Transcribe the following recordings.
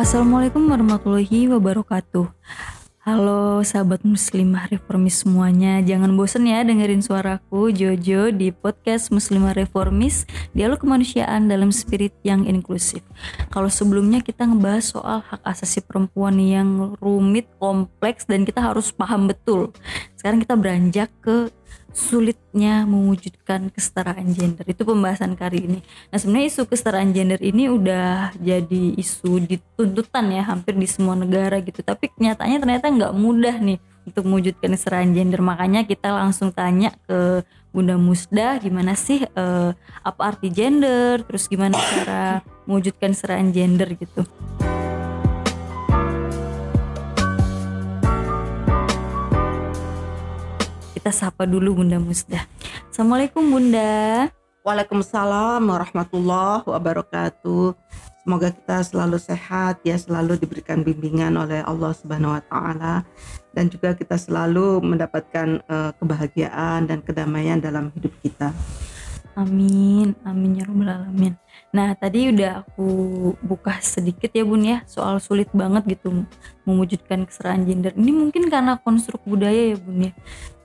Assalamualaikum warahmatullahi wabarakatuh. Halo sahabat muslimah reformis semuanya. Jangan bosen ya dengerin suaraku Jojo di podcast muslimah reformis Dialog kemanusiaan dalam spirit yang inklusif. Kalau sebelumnya kita ngebahas soal hak asasi perempuan yang rumit, kompleks Dan kita harus paham betul. Sekarang kita beranjak ke sulitnya mewujudkan kesetaraan gender itu pembahasan kali ini. Nah sebenarnya isu kesetaraan gender ini udah jadi isu dituntutan ya hampir di semua negara gitu. Tapi kenyataannya ternyata nggak mudah nih untuk mewujudkan kesetaraan gender. Makanya kita langsung tanya ke Bunda Musda gimana sih eh, apa arti gender, terus gimana cara mewujudkan kesetaraan gender gitu. Kita sapa dulu Bunda Musda. Assalamualaikum Bunda. Waalaikumsalam warahmatullahi wabarakatuh. Semoga kita selalu sehat ya, selalu diberikan bimbingan oleh Allah Subhanahu wa taala dan juga kita selalu mendapatkan uh, kebahagiaan dan kedamaian dalam hidup kita. Amin, amin ya rabbal alamin. Nah, tadi udah aku buka sedikit ya Bun ya soal sulit banget gitu mewujudkan kesetaraan gender. Ini mungkin karena konstruk budaya ya Bun ya.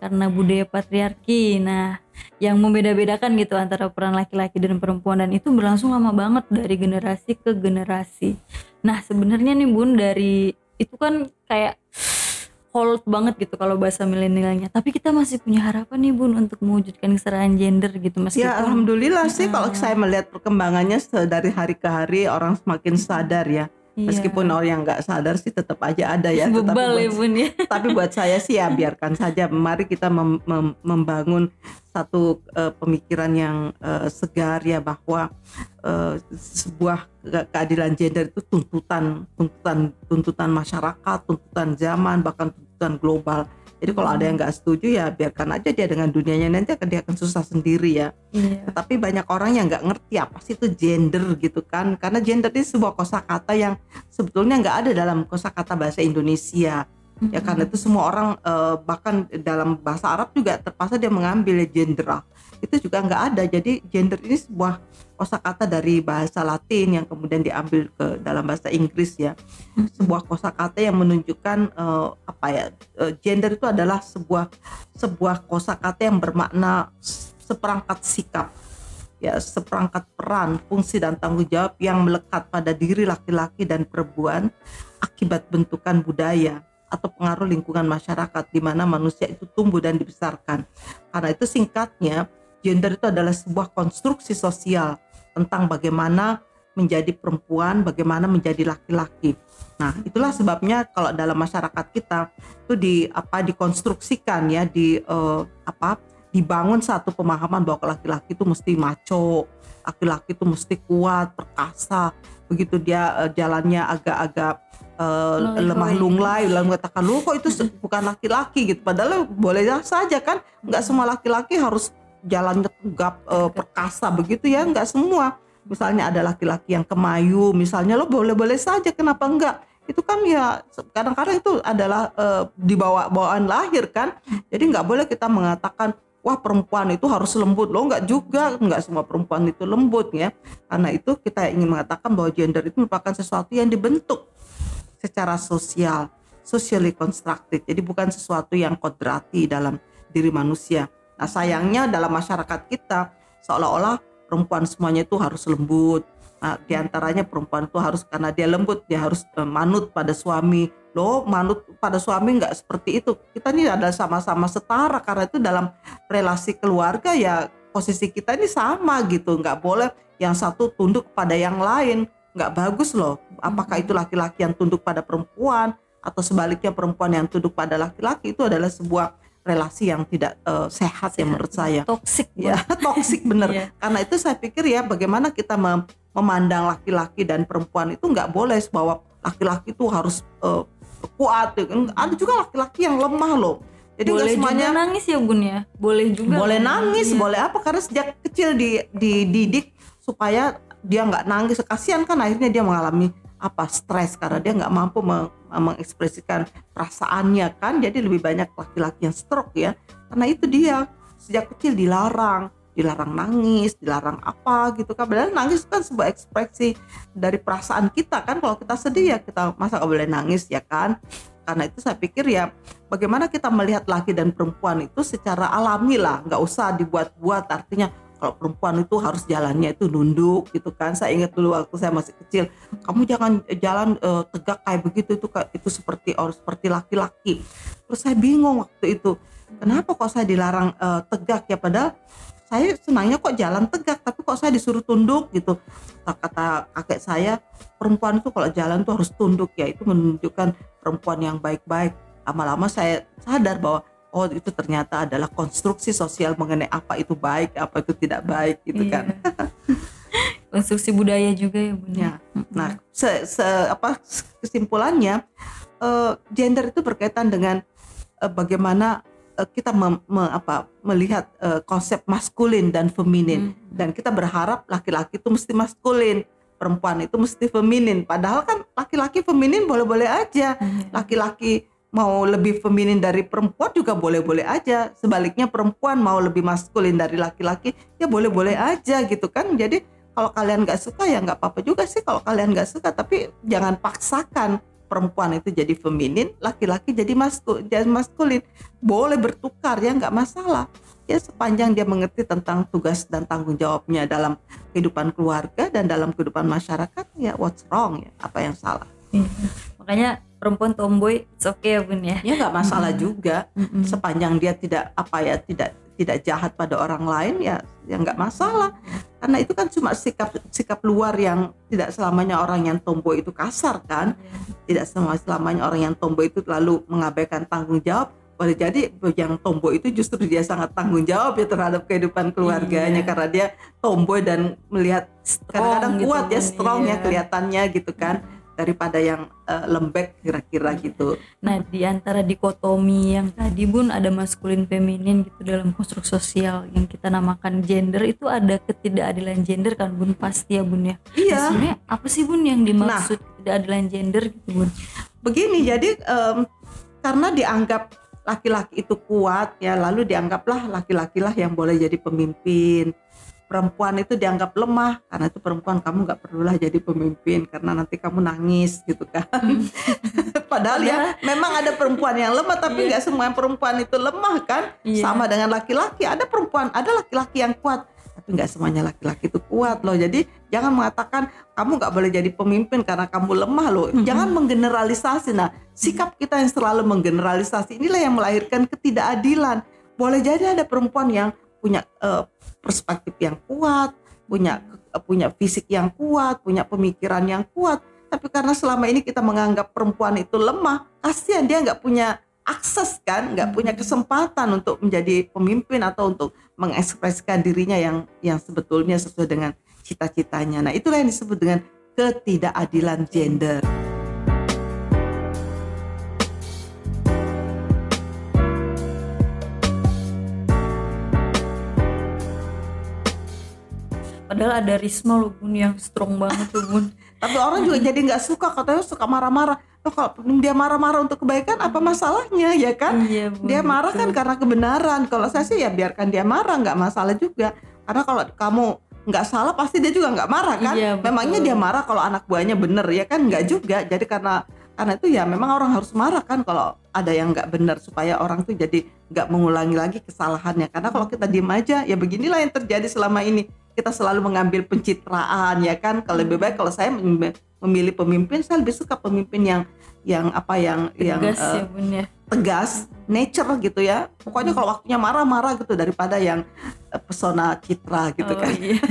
Karena budaya patriarki. Nah, yang membeda-bedakan gitu antara peran laki-laki dan perempuan dan itu berlangsung lama banget dari generasi ke generasi. Nah, sebenarnya nih Bun dari itu kan kayak hold banget gitu kalau bahasa milenialnya. Tapi kita masih punya harapan nih Bun untuk mewujudkan kesetaraan gender gitu meskipun Ya alhamdulillah sih kalau saya melihat perkembangannya dari hari ke hari orang semakin sadar ya. Iya. Meskipun orang yang nggak sadar sih tetap aja ada ya. Bebal tapi ya bun ya. Tapi buat saya sih ya biarkan saja. Mari kita mem mem membangun satu uh, pemikiran yang uh, segar ya bahwa uh, sebuah keadilan gender itu tuntutan tuntutan tuntutan masyarakat, tuntutan zaman bahkan tuntutan global jadi kalau ada yang nggak setuju ya biarkan aja dia dengan dunianya nanti akan dia akan susah sendiri ya. Iya. Tapi banyak orang yang nggak ngerti apa sih itu gender gitu kan? Karena gender itu sebuah kosakata yang sebetulnya nggak ada dalam kosakata bahasa Indonesia. Ya karena itu semua orang uh, bahkan dalam bahasa Arab juga terpaksa dia mengambil gender itu juga nggak ada. Jadi gender ini sebuah kosakata dari bahasa Latin yang kemudian diambil ke dalam bahasa Inggris ya. Sebuah kosakata yang menunjukkan uh, apa ya? Uh, gender itu adalah sebuah sebuah kosakata yang bermakna seperangkat sikap ya seperangkat peran, fungsi dan tanggung jawab yang melekat pada diri laki-laki dan perempuan akibat bentukan budaya atau pengaruh lingkungan masyarakat di mana manusia itu tumbuh dan dibesarkan. Karena itu singkatnya gender itu adalah sebuah konstruksi sosial tentang bagaimana menjadi perempuan, bagaimana menjadi laki-laki. Nah, itulah sebabnya kalau dalam masyarakat kita itu di apa dikonstruksikan ya di uh, apa dibangun satu pemahaman bahwa laki-laki itu mesti maco, laki-laki itu mesti kuat, perkasa. Begitu dia uh, jalannya agak-agak uh, lemah lunglai lalu mengatakan lu kok itu bukan laki-laki gitu padahal boleh saja kan nggak semua laki-laki harus jalannya tegap uh, perkasa begitu ya nggak semua. Misalnya ada laki-laki yang kemayu misalnya lo boleh-boleh saja kenapa enggak itu kan ya kadang-kadang itu adalah uh, dibawa bawaan lahir kan. Jadi nggak boleh kita mengatakan wah perempuan itu harus lembut. Lo nggak juga. Nggak semua perempuan itu lembut ya. Karena itu kita ingin mengatakan bahwa gender itu merupakan sesuatu yang dibentuk secara sosial socially constructed. Jadi bukan sesuatu yang kodrati dalam diri manusia Nah sayangnya dalam masyarakat kita seolah-olah perempuan semuanya itu harus lembut. Nah, di antaranya perempuan itu harus karena dia lembut dia harus uh, manut pada suami. Loh manut pada suami nggak seperti itu. Kita ini adalah sama-sama setara karena itu dalam relasi keluarga ya posisi kita ini sama gitu. Nggak boleh yang satu tunduk pada yang lain. Nggak bagus loh. Apakah itu laki-laki yang tunduk pada perempuan atau sebaliknya perempuan yang tunduk pada laki-laki itu adalah sebuah relasi yang tidak uh, sehat, sehat ya menurut saya. Toksik ya, toksik bener. yeah. Karena itu saya pikir ya bagaimana kita mem memandang laki-laki dan perempuan itu nggak boleh bahwa laki-laki itu harus uh, kuat. Ada juga laki-laki yang lemah loh. Jadi boleh semuanya juga nangis ya bun ya. Boleh juga. Boleh nangis, ya. boleh apa? Karena sejak kecil di dididik supaya dia nggak nangis. Kasihan kan akhirnya dia mengalami apa stres karena dia nggak mampu mengekspresikan perasaannya kan jadi lebih banyak laki-laki yang stroke ya karena itu dia sejak kecil dilarang dilarang nangis, dilarang apa gitu kan. Padahal nangis kan sebuah ekspresi dari perasaan kita kan. Kalau kita sedih ya kita masa nggak boleh nangis ya kan. Karena itu saya pikir ya bagaimana kita melihat laki dan perempuan itu secara alami lah, nggak usah dibuat-buat. Artinya kalau perempuan itu harus jalannya itu nunduk gitu kan. Saya ingat dulu waktu saya masih kecil, kamu jangan jalan uh, tegak kayak begitu itu itu seperti orang seperti laki-laki. Terus saya bingung waktu itu. Kenapa kok saya dilarang uh, tegak ya padahal saya senangnya kok jalan tegak tapi kok saya disuruh tunduk gitu kata kakek saya perempuan itu kalau jalan tuh harus tunduk ya itu menunjukkan perempuan yang baik-baik lama-lama saya sadar bahwa oh itu ternyata adalah konstruksi sosial mengenai apa itu baik apa itu tidak baik gitu iya. kan konstruksi budaya juga ya bunda ya. nah se, se apa kesimpulannya uh, gender itu berkaitan dengan uh, bagaimana uh, kita mem, me, apa, melihat uh, konsep maskulin dan feminin hmm. dan kita berharap laki-laki itu mesti maskulin perempuan itu mesti feminin padahal kan laki-laki feminin boleh-boleh aja hmm. laki-laki mau lebih feminin dari perempuan juga boleh-boleh aja sebaliknya perempuan mau lebih maskulin dari laki-laki ya boleh-boleh aja gitu kan jadi kalau kalian nggak suka ya nggak apa-apa juga sih kalau kalian nggak suka tapi jangan paksakan perempuan itu jadi feminin, laki-laki jadi jadi maskulin. Boleh bertukar ya nggak masalah. Ya sepanjang dia mengerti tentang tugas dan tanggung jawabnya dalam kehidupan keluarga dan dalam kehidupan masyarakat ya what's wrong ya apa yang salah. Iya. Makanya perempuan tomboy it's okay ya bun ya. Ya nggak masalah mm -hmm. juga mm -hmm. sepanjang dia tidak apa ya tidak tidak jahat pada orang lain ya ya nggak masalah karena itu kan cuma sikap sikap luar yang tidak selamanya orang yang tomboy itu kasar kan tidak selamanya orang yang tomboy itu lalu mengabaikan tanggung jawab boleh jadi yang tomboy itu justru dia sangat tanggung jawab ya terhadap kehidupan keluarganya iya. karena dia tomboy dan melihat kadang-kadang kuat gitu, ya strong ya iya. ya kelihatannya gitu kan daripada yang uh, lembek kira-kira gitu. Nah, di antara dikotomi yang tadi Bun ada maskulin feminin gitu dalam konstruk sosial yang kita namakan gender itu ada ketidakadilan gender kan Bun pasti ya Bun ya. Iya. Nah, sebenarnya apa sih Bun yang dimaksud nah, ketidakadilan gender gitu Bun? Begini, jadi um, karena dianggap laki-laki itu kuat ya lalu dianggaplah laki-laki lah yang boleh jadi pemimpin perempuan itu dianggap lemah karena itu perempuan kamu nggak perlulah jadi pemimpin karena nanti kamu nangis gitu kan hmm. padahal ya memang ada perempuan yang lemah tapi iya. nggak yeah. semua perempuan itu lemah kan yeah. sama dengan laki-laki ada perempuan ada laki-laki yang kuat tapi nggak semuanya laki-laki itu kuat loh jadi jangan mengatakan kamu nggak boleh jadi pemimpin karena kamu lemah loh mm-hmm. jangan menggeneralisasi nah sikap kita yang selalu menggeneralisasi inilah yang melahirkan ketidakadilan boleh jadi ada perempuan yang punya uh, perspektif yang kuat, punya punya fisik yang kuat, punya pemikiran yang kuat. Tapi karena selama ini kita menganggap perempuan itu lemah, kasihan dia nggak punya akses kan, nggak punya hmm. kesempatan untuk menjadi pemimpin atau untuk mengekspresikan dirinya yang yang sebetulnya sesuai dengan cita-citanya. Nah itulah yang disebut dengan ketidakadilan gender. Padahal ada Risma loh bun yang strong banget tuh bun. Tapi orang juga jadi nggak suka katanya suka marah-marah. Loh kalau dia marah-marah untuk kebaikan apa masalahnya ya kan? Iya, bun, dia marah kan betul. kan karena kebenaran. Kalau saya sih ya biarkan dia marah nggak masalah juga. Karena kalau kamu nggak salah pasti dia juga nggak marah kan? Iya, Memangnya dia marah kalau anak buahnya bener ya kan? Nggak juga. Jadi karena karena itu ya memang orang harus marah kan kalau ada yang nggak benar supaya orang tuh jadi nggak mengulangi lagi kesalahannya karena kalau kita diem aja ya beginilah yang terjadi selama ini kita selalu mengambil pencitraan ya kan? Kalau lebih baik kalau saya memilih pemimpin saya lebih suka pemimpin yang yang apa yang tegas yang uh, ya, bun, ya. tegas nature gitu ya. Pokoknya kalau waktunya marah-marah gitu daripada yang uh, pesona citra gitu oh, kan. iya.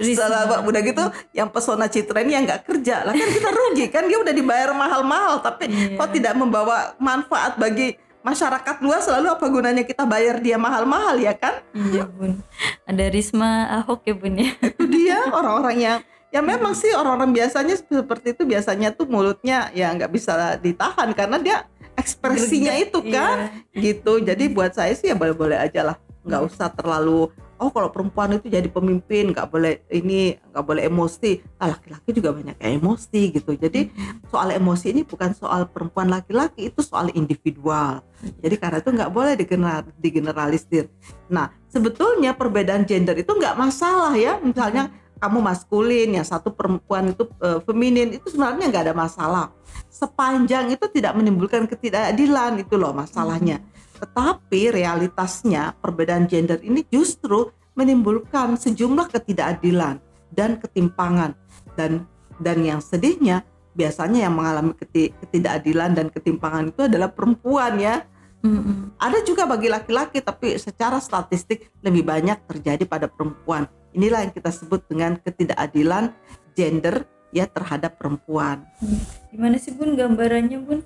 setelah udah gitu yang pesona citra ini yang nggak kerja. Lah kan kita rugi kan? Dia udah dibayar mahal-mahal tapi yeah. kok tidak membawa manfaat bagi masyarakat luas selalu apa gunanya kita bayar dia mahal-mahal ya kan? Iya bun. Ada Risma Ahok ya bun ya. Itu dia orang-orang yang ya memang sih orang-orang biasanya seperti itu biasanya tuh mulutnya ya nggak bisa ditahan karena dia ekspresinya itu kan iya. gitu. Jadi buat saya sih ya boleh-boleh aja lah nggak usah terlalu oh kalau perempuan itu jadi pemimpin nggak boleh ini nggak boleh emosi. Nah, laki-laki juga banyak yang emosi gitu. Jadi soal emosi ini bukan soal perempuan laki-laki itu soal individual. Jadi karena itu nggak boleh digeneral, digeneralisir. Nah sebetulnya perbedaan gender itu nggak masalah ya. Misalnya kamu maskulin yang satu perempuan itu uh, feminin itu sebenarnya nggak ada masalah. Sepanjang itu tidak menimbulkan ketidakadilan itu loh masalahnya tetapi realitasnya perbedaan gender ini justru menimbulkan sejumlah ketidakadilan dan ketimpangan dan dan yang sedihnya biasanya yang mengalami ketidakadilan dan ketimpangan itu adalah perempuan ya Mm-hmm. Ada juga bagi laki-laki, tapi secara statistik lebih banyak terjadi pada perempuan. Inilah yang kita sebut dengan ketidakadilan gender ya terhadap perempuan. Gimana sih bun gambarannya bun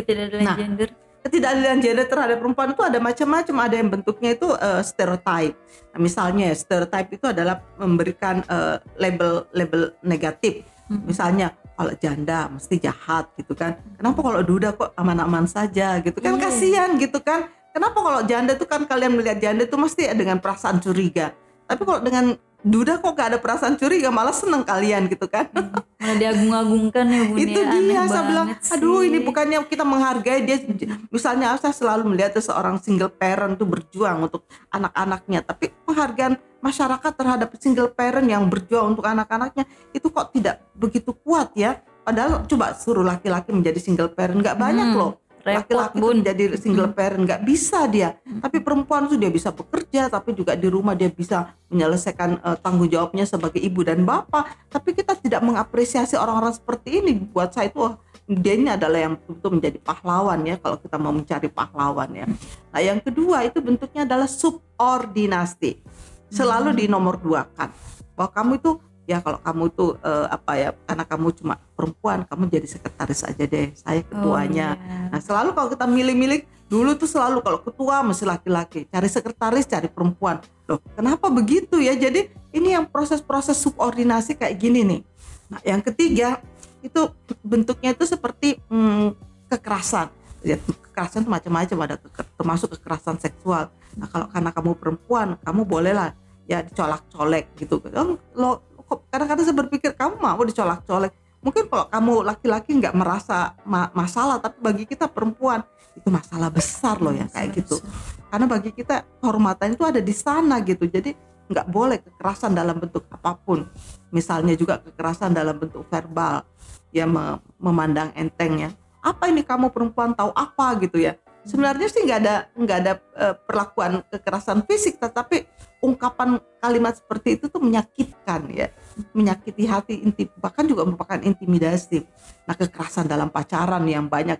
ketidakadilan nah, gender? Ketidakadilan gender terhadap perempuan itu ada macam-macam. Ada yang bentuknya itu uh, stereotype. Nah, misalnya stereotype itu adalah memberikan uh, label-label negatif. Hmm. Misalnya kalau janda mesti jahat gitu kan kenapa kalau duda kok aman-aman saja gitu kan hmm. kasihan gitu kan kenapa kalau janda tuh kan kalian melihat janda tuh mesti dengan perasaan curiga tapi kalau dengan duda kok gak ada perasaan curiga malah seneng kalian gitu kan hmm. Malah diagung-agungkan ya bun itu ya, dia saya bilang aduh ini bukannya kita menghargai dia. Misalnya saya selalu melihat seorang single parent tuh berjuang untuk anak-anaknya tapi penghargaan masyarakat terhadap single parent yang berjuang untuk anak-anaknya itu kok tidak begitu kuat ya? Padahal coba suruh laki-laki menjadi single parent nggak banyak hmm. loh laki-laki itu menjadi single parent nggak bisa dia. Tapi perempuan tuh dia bisa bekerja tapi juga di rumah dia bisa menyelesaikan uh, tanggung jawabnya sebagai ibu dan bapak. Tapi kita tidak mengapresiasi orang-orang seperti ini. Buat saya itu dia ini adalah yang betul menjadi pahlawan ya kalau kita mau mencari pahlawan ya. Nah yang kedua itu bentuknya adalah subordinasi. Selalu di nomor dua kan. Bahwa kamu itu ya kalau kamu itu uh, apa ya karena kamu cuma perempuan kamu jadi sekretaris aja deh saya ketuanya. oh, yeah. nah selalu kalau kita milih-milih dulu tuh selalu kalau ketua masih laki-laki cari sekretaris cari perempuan. Loh kenapa begitu ya? Jadi ini yang proses-proses subordinasi kayak gini nih. Nah yang ketiga itu bentuknya itu seperti hmm, kekerasan. Ya kekerasan macam-macam ada termasuk kekerasan seksual. Nah kalau karena kamu perempuan kamu bolehlah ya dicolak-colek gitu. Oh, lo kadang-kadang saya berpikir kamu mau dicolak-colek? Mungkin kalau kamu laki-laki nggak merasa ma masalah tapi bagi kita perempuan itu masalah besar loh ya kayak gitu. Karena bagi kita kehormatan itu ada di sana gitu. Jadi nggak boleh kekerasan dalam bentuk apa pun. Misalnya juga kekerasan dalam bentuk verbal ya memandang enteng ya. Apa ini kamu perempuan tahu apa gitu ya sebenarnya sih nggak ada nggak ada uh, perlakuan kekerasan fisik tetapi ungkapan kalimat seperti itu tuh menyakitkan ya. Menyakiti hati inti bahkan juga merupakan intimidasi. Nah kekerasan dalam pacaran yang banyak.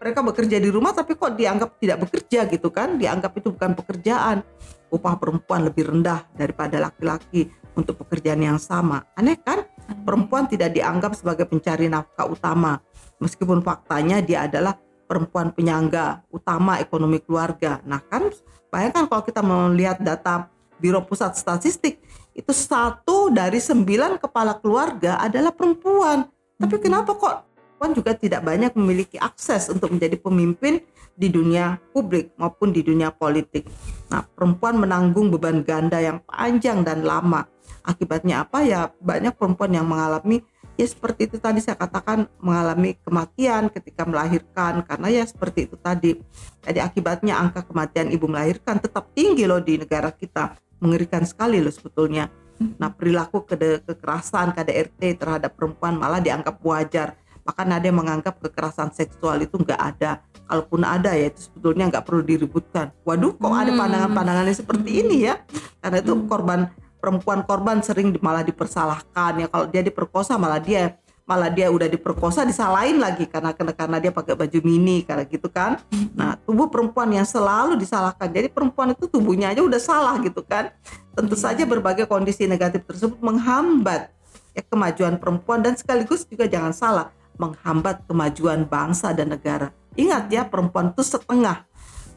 Mereka bekerja di rumah tapi kok dianggap tidak bekerja gitu kan? Dianggap itu bukan pekerjaan. Upah perempuan lebih rendah daripada laki-laki untuk pekerjaan yang sama. Aneh kan? Perempuan tidak dianggap sebagai pencari nafkah utama. Meskipun faktanya dia adalah perempuan penyangga utama ekonomi keluarga. Nah kan bayangkan kalau kita melihat data Biro Pusat Statistik itu satu dari sembilan kepala keluarga adalah perempuan. Tapi hmm. kenapa kok perempuan juga tidak banyak memiliki akses untuk menjadi pemimpin di dunia publik maupun di dunia politik. Nah perempuan menanggung beban ganda yang panjang dan lama. Akibatnya apa ya banyak perempuan yang mengalami ya seperti itu tadi saya katakan mengalami kematian ketika melahirkan. Karena ya seperti itu tadi. Jadi akibatnya angka kematian ibu melahirkan tetap tinggi loh di negara kita. Mengerikan sekali loh sebetulnya. Nah perilaku ke kekerasan KDRT terhadap perempuan malah dianggap wajar. Bahkan ada yang menganggap kekerasan seksual itu enggak ada. Kalaupun ada ya itu sebetulnya nggak perlu diributkan. Waduh kok ada hmm. pandangan-pandangan seperti ini ya? Karena itu korban perempuan korban sering malah dipersalahkan ya. Kalau dia diperkosa malah dia malah dia udah diperkosa disalahin lagi karena karena, dia pakai baju mini karena gitu kan. Nah tubuh perempuan yang selalu disalahkan. Jadi perempuan itu tubuhnya aja udah salah gitu kan. Tentu saja berbagai kondisi negatif tersebut menghambat ya kemajuan perempuan dan sekaligus juga jangan salah menghambat kemajuan bangsa dan negara. Ingat ya perempuan itu setengah.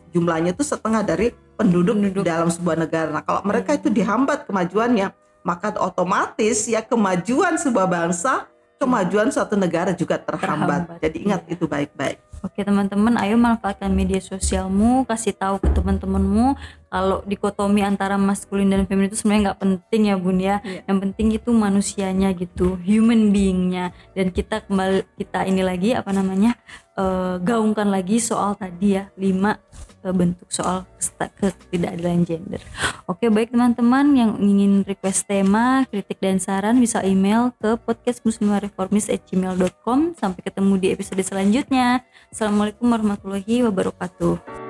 Jumlahnya itu setengah dari penduduk, penduduk dalam sebuah negara. Nah, kalau mereka itu dihambat kemajuannya, maka otomatis ya kemajuan sebuah bangsa, kemajuan suatu negara juga terhambat. terhambat. Jadi ingat iya. itu baik-baik. Oke teman-teman, ayo manfaatkan media sosialmu, kasih tahu ke teman-temanmu kalau dikotomi antara maskulin dan feminin itu sebenarnya nggak penting ya bun ya. Iya. Yang penting itu manusianya gitu, human beingnya. Dan kita kembali kita ini lagi apa namanya uh, gaungkan lagi soal tadi ya lima uh, bentuk soal ketidakadilan gender. Oke, baik teman-teman yang ingin request tema, kritik dan saran bisa email ke podcastmuslimareformis@gmail.com. Sampai ketemu di episode selanjutnya. Assalamualaikum warahmatullahi wabarakatuh.